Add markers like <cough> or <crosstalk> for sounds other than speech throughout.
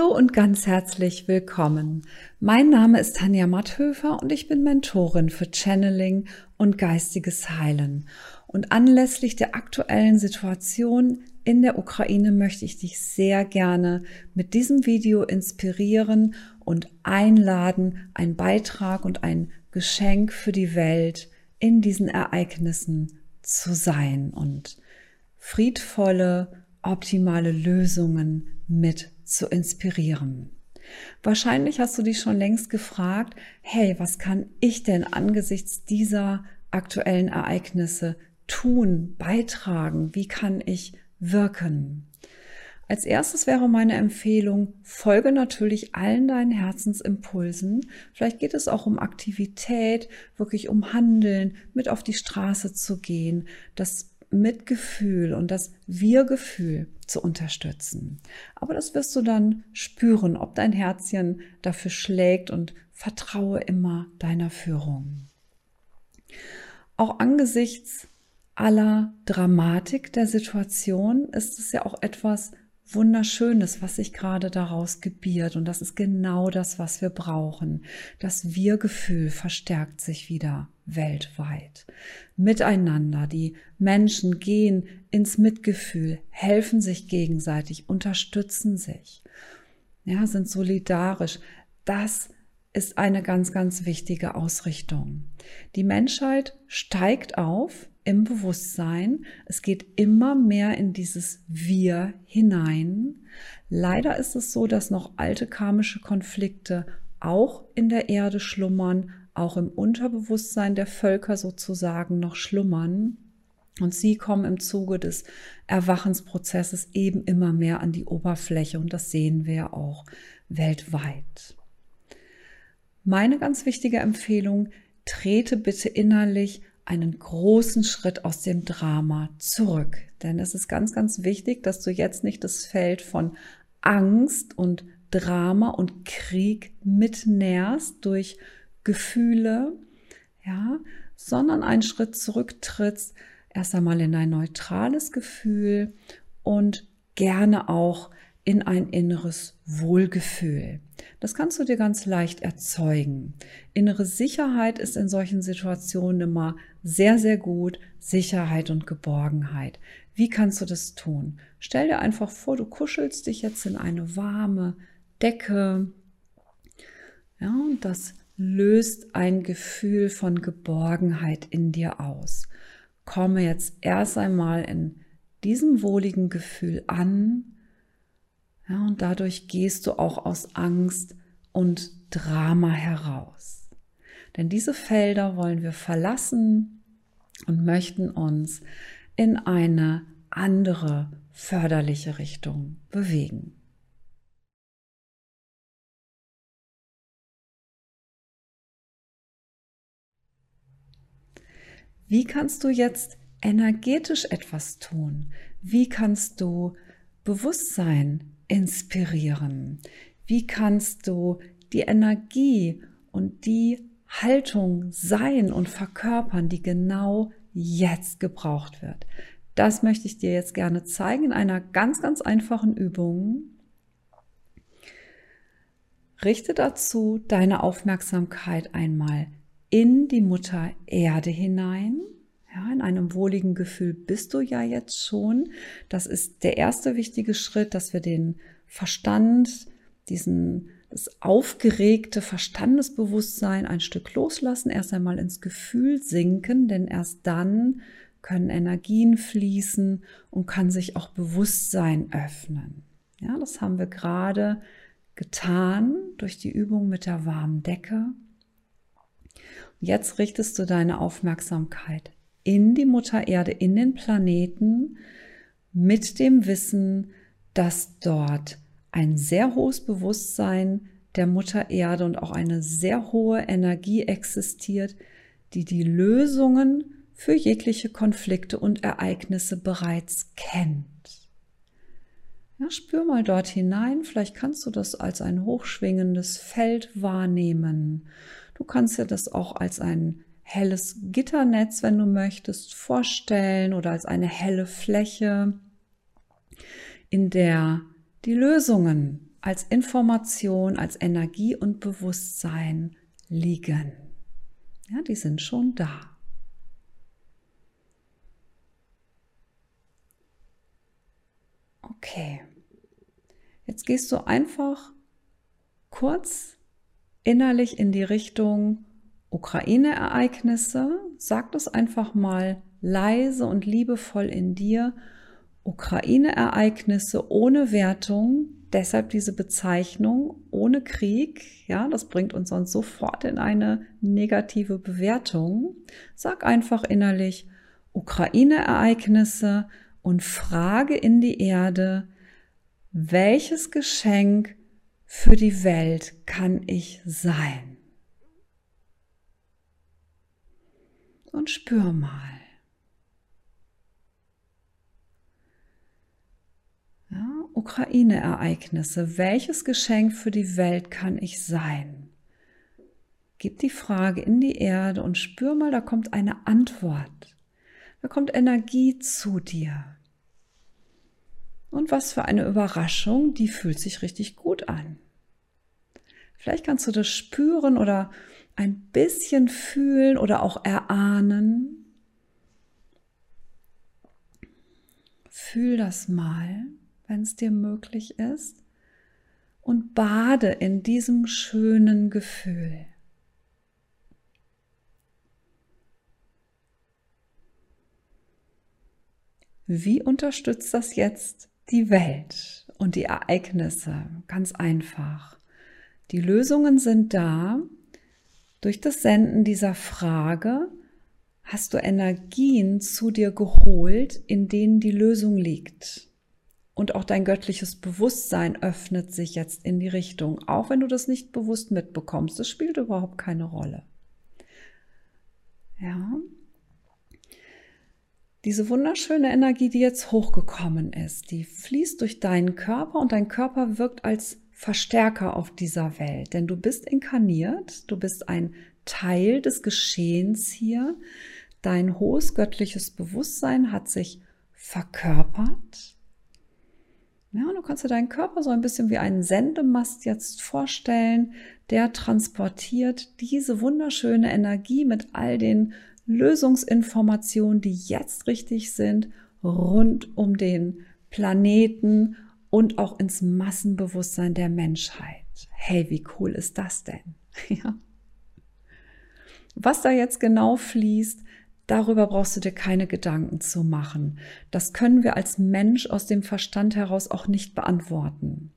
Hallo und ganz herzlich willkommen. Mein Name ist Tanja Matthöfer und ich bin Mentorin für Channeling und geistiges Heilen. Und anlässlich der aktuellen Situation in der Ukraine möchte ich dich sehr gerne mit diesem Video inspirieren und einladen, ein Beitrag und ein Geschenk für die Welt in diesen Ereignissen zu sein und friedvolle, optimale Lösungen mit zu inspirieren. Wahrscheinlich hast du dich schon längst gefragt, hey, was kann ich denn angesichts dieser aktuellen Ereignisse tun, beitragen? Wie kann ich wirken? Als erstes wäre meine Empfehlung, folge natürlich allen deinen Herzensimpulsen. Vielleicht geht es auch um Aktivität, wirklich um Handeln, mit auf die Straße zu gehen, das Mitgefühl und das Wir-Gefühl zu unterstützen. Aber das wirst du dann spüren, ob dein Herzchen dafür schlägt und vertraue immer deiner Führung. Auch angesichts aller Dramatik der Situation ist es ja auch etwas Wunderschönes, was sich gerade daraus gebiert. Und das ist genau das, was wir brauchen. Das Wir-Gefühl verstärkt sich wieder weltweit. Miteinander. Die Menschen gehen ins Mitgefühl, helfen sich gegenseitig, unterstützen sich. Ja, sind solidarisch. Das ist eine ganz, ganz wichtige Ausrichtung. Die Menschheit steigt auf im Bewusstsein. Es geht immer mehr in dieses Wir hinein. Leider ist es so, dass noch alte karmische Konflikte auch in der Erde schlummern, auch im Unterbewusstsein der Völker sozusagen noch schlummern. Und sie kommen im Zuge des Erwachensprozesses eben immer mehr an die Oberfläche und das sehen wir auch weltweit. Meine ganz wichtige Empfehlung, trete bitte innerlich einen großen Schritt aus dem Drama zurück. Denn es ist ganz, ganz wichtig, dass du jetzt nicht das Feld von Angst und Drama und Krieg mitnährst durch Gefühle, ja, sondern einen Schritt zurücktrittst, erst einmal in ein neutrales Gefühl und gerne auch in ein inneres Wohlgefühl. Das kannst du dir ganz leicht erzeugen. Innere Sicherheit ist in solchen Situationen immer sehr, sehr gut. Sicherheit und Geborgenheit. Wie kannst du das tun? Stell dir einfach vor, du kuschelst dich jetzt in eine warme Decke. Ja, und das löst ein Gefühl von Geborgenheit in dir aus. Komme jetzt erst einmal in diesem wohligen Gefühl an ja, und dadurch gehst du auch aus Angst und Drama heraus. Denn diese Felder wollen wir verlassen und möchten uns in eine andere förderliche Richtung bewegen. Wie kannst du jetzt energetisch etwas tun? Wie kannst du Bewusstsein inspirieren? Wie kannst du die Energie und die Haltung sein und verkörpern, die genau jetzt gebraucht wird? Das möchte ich dir jetzt gerne zeigen in einer ganz, ganz einfachen Übung. Richte dazu deine Aufmerksamkeit einmal in die Mutter Erde hinein. Ja, in einem wohligen Gefühl bist du ja jetzt schon. Das ist der erste wichtige Schritt, dass wir den Verstand, diesen, das aufgeregte Verstandesbewusstsein ein Stück loslassen, erst einmal ins Gefühl sinken, denn erst dann können Energien fließen und kann sich auch Bewusstsein öffnen. Ja, das haben wir gerade getan durch die Übung mit der warmen Decke. Jetzt richtest du deine Aufmerksamkeit in die Mutter Erde, in den Planeten, mit dem Wissen, dass dort ein sehr hohes Bewusstsein der Mutter Erde und auch eine sehr hohe Energie existiert, die die Lösungen für jegliche Konflikte und Ereignisse bereits kennt. Ja, spür mal dort hinein, vielleicht kannst du das als ein hochschwingendes Feld wahrnehmen Du kannst dir das auch als ein helles Gitternetz, wenn du möchtest, vorstellen oder als eine helle Fläche, in der die Lösungen als Information, als Energie und Bewusstsein liegen. Ja, die sind schon da. Okay. Jetzt gehst du einfach kurz innerlich in die Richtung Ukraine-Ereignisse. Sag das einfach mal leise und liebevoll in dir. Ukraine-Ereignisse ohne Wertung, deshalb diese Bezeichnung ohne Krieg. Ja, das bringt uns sonst sofort in eine negative Bewertung. Sag einfach innerlich Ukraine-Ereignisse und frage in die Erde, welches Geschenk für die Welt kann ich sein? Und spür mal. Ja, Ukraine-Ereignisse. Welches Geschenk für die Welt kann ich sein? Gib die Frage in die Erde und spür mal, da kommt eine Antwort. Da kommt Energie zu dir. Und was für eine Überraschung, die fühlt sich richtig gut an. Vielleicht kannst du das spüren oder ein bisschen fühlen oder auch erahnen. Fühl das mal, wenn es dir möglich ist, und bade in diesem schönen Gefühl. Wie unterstützt das jetzt die Welt und die Ereignisse? Ganz einfach. Die Lösungen sind da. Durch das Senden dieser Frage hast du Energien zu dir geholt, in denen die Lösung liegt. Und auch dein göttliches Bewusstsein öffnet sich jetzt in die Richtung, auch wenn du das nicht bewusst mitbekommst. Das spielt überhaupt keine Rolle. Ja, diese wunderschöne Energie, die jetzt hochgekommen ist, die fließt durch deinen Körper und dein Körper wirkt als Verstärker auf dieser Welt, denn du bist inkarniert, du bist ein Teil des Geschehens hier. Dein hohes göttliches Bewusstsein hat sich verkörpert. Ja, und du kannst dir deinen Körper so ein bisschen wie einen Sendemast jetzt vorstellen, der transportiert diese wunderschöne Energie mit all den Lösungsinformationen, die jetzt richtig sind, rund um den Planeten und auch ins Massenbewusstsein der Menschheit. Hey, wie cool ist das denn? <laughs> Ja. Was da jetzt genau fließt, darüber brauchst du dir keine Gedanken zu machen. Das können wir als Mensch aus dem Verstand heraus auch nicht beantworten.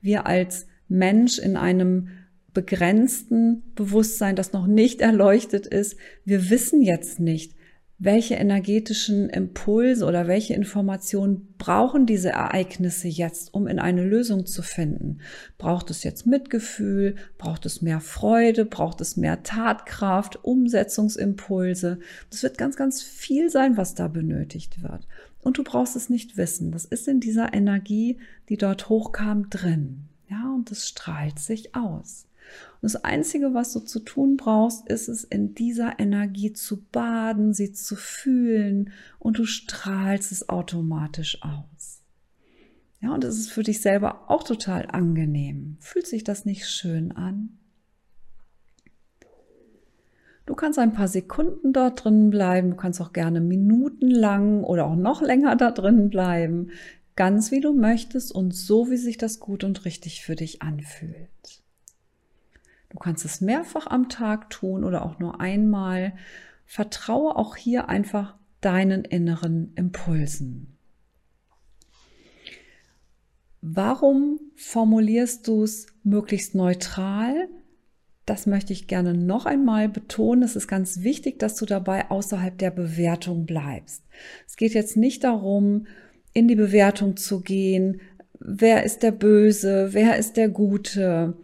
Wir als Mensch in einem begrenzten Bewusstsein, das noch nicht erleuchtet ist. Wir wissen jetzt nicht, welche energetischen Impulse oder welche Informationen brauchen diese Ereignisse jetzt, um in eine Lösung zu finden? Braucht es jetzt Mitgefühl? Braucht es mehr Freude? Braucht es mehr Tatkraft? Umsetzungsimpulse? Das wird ganz, ganz viel sein, was da benötigt wird. Und du brauchst es nicht wissen. Das ist in dieser Energie, die dort hochkam, drin. Ja, und es strahlt sich aus. Und das Einzige, was du zu tun brauchst, ist es, in dieser Energie zu baden, sie zu fühlen und du strahlst es automatisch aus. Ja, und es ist für dich selber auch total angenehm. Fühlt sich das nicht schön an? Du kannst ein paar Sekunden dort drin bleiben, du kannst auch gerne minutenlang oder auch noch länger da drin bleiben, ganz wie du möchtest und so, wie sich das gut und richtig für dich anfühlt. Du kannst es mehrfach am Tag tun oder auch nur einmal. Vertraue auch hier einfach deinen inneren Impulsen. Warum formulierst du es möglichst neutral? Das möchte ich gerne noch einmal betonen. Es ist ganz wichtig, dass du dabei außerhalb der Bewertung bleibst. Es geht jetzt nicht darum, in die Bewertung zu gehen, wer ist der Böse, wer ist der Gute,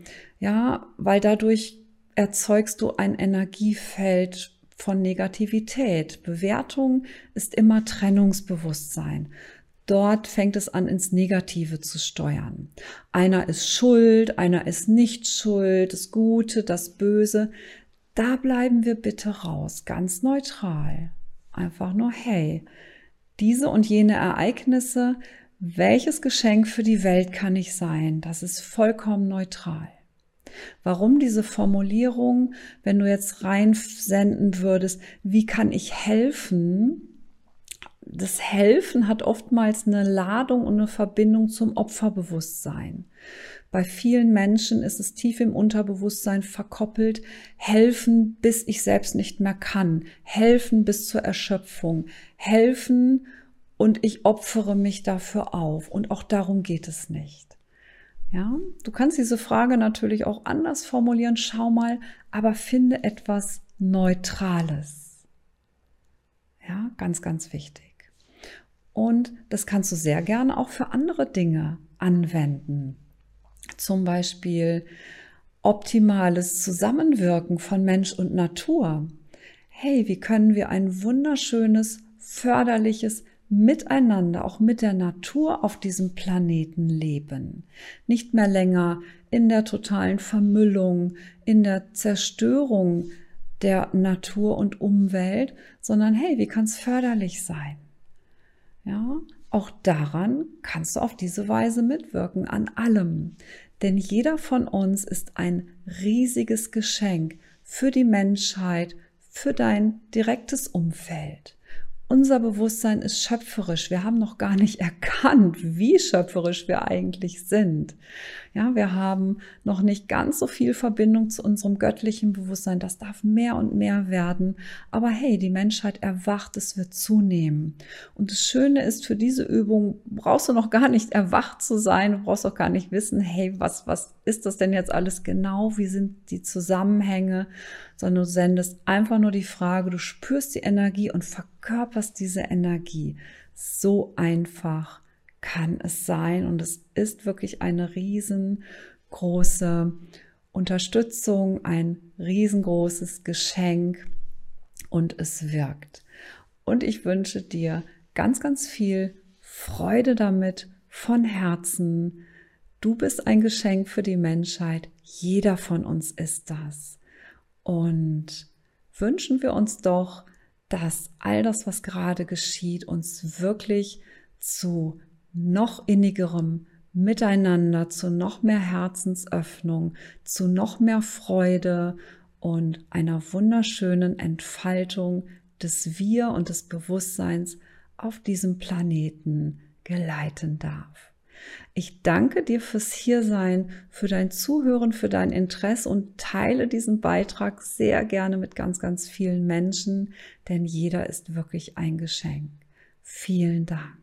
ja, weil dadurch erzeugst du ein Energiefeld von Negativität. Bewertung ist immer Trennungsbewusstsein. Dort fängt es an, ins Negative zu steuern. Einer ist schuld, einer ist nicht schuld, das Gute, das Böse. Da bleiben wir bitte raus, ganz neutral. Einfach nur, hey, diese und jene Ereignisse welches Geschenk für die Welt kann ich sein? Das ist vollkommen neutral. Warum diese Formulierung, wenn du jetzt reinsenden würdest, wie kann ich helfen? Das Helfen hat oftmals eine Ladung und eine Verbindung zum Opferbewusstsein. Bei vielen Menschen ist es tief im Unterbewusstsein verkoppelt, helfen, bis ich selbst nicht mehr kann, helfen bis zur Erschöpfung, helfen und ich opfere mich dafür auf. Und auch darum geht es nicht. Ja, du kannst diese Frage natürlich auch anders formulieren. Schau mal, aber finde etwas Neutrales. Ja, ganz, ganz wichtig. Und das kannst du sehr gerne auch für andere Dinge anwenden. Zum Beispiel optimales Zusammenwirken von Mensch und Natur. Hey, wie können wir ein wunderschönes, förderliches, miteinander, auch mit der Natur auf diesem Planeten leben. Nicht mehr länger in der totalen Vermüllung, in der Zerstörung der Natur und Umwelt, sondern hey, wie kann es förderlich sein? Ja, auch daran kannst du auf diese Weise mitwirken, an allem. Denn jeder von uns ist ein riesiges Geschenk für die Menschheit, für dein direktes Umfeld. Unser Bewusstsein ist schöpferisch. Wir haben noch gar nicht <laughs> erkannt, wie schöpferisch wir eigentlich sind. Ja, wir haben noch nicht ganz so viel Verbindung zu unserem göttlichen Bewusstsein. Das darf mehr und mehr werden. Aber hey, die Menschheit erwacht, es wird zunehmen. Und das Schöne ist, für diese Übung brauchst du noch gar nicht erwacht zu sein. Du brauchst auch gar nicht wissen, hey, was, was ist das denn jetzt alles genau? Wie sind die Zusammenhänge? Sondern du sendest einfach nur die Frage, du spürst die Energie und verkörperst diese Energie. So einfach kann es sein und es ist wirklich eine riesengroße Unterstützung, ein riesengroßes Geschenk und es wirkt. Und ich wünsche dir ganz, ganz viel Freude damit von Herzen. Du bist ein Geschenk für die Menschheit. Jeder von uns ist das. Und wünschen wir uns doch, dass all das, was gerade geschieht, uns wirklich zu noch innigerem Miteinander, zu noch mehr Herzensöffnung, zu noch mehr Freude und einer wunderschönen Entfaltung des Wir und des Bewusstseins auf diesem Planeten geleiten darf. Ich danke dir fürs Hiersein, für dein Zuhören, für dein Interesse und teile diesen Beitrag sehr gerne mit ganz, ganz vielen Menschen, denn jeder ist wirklich ein Geschenk. Vielen Dank.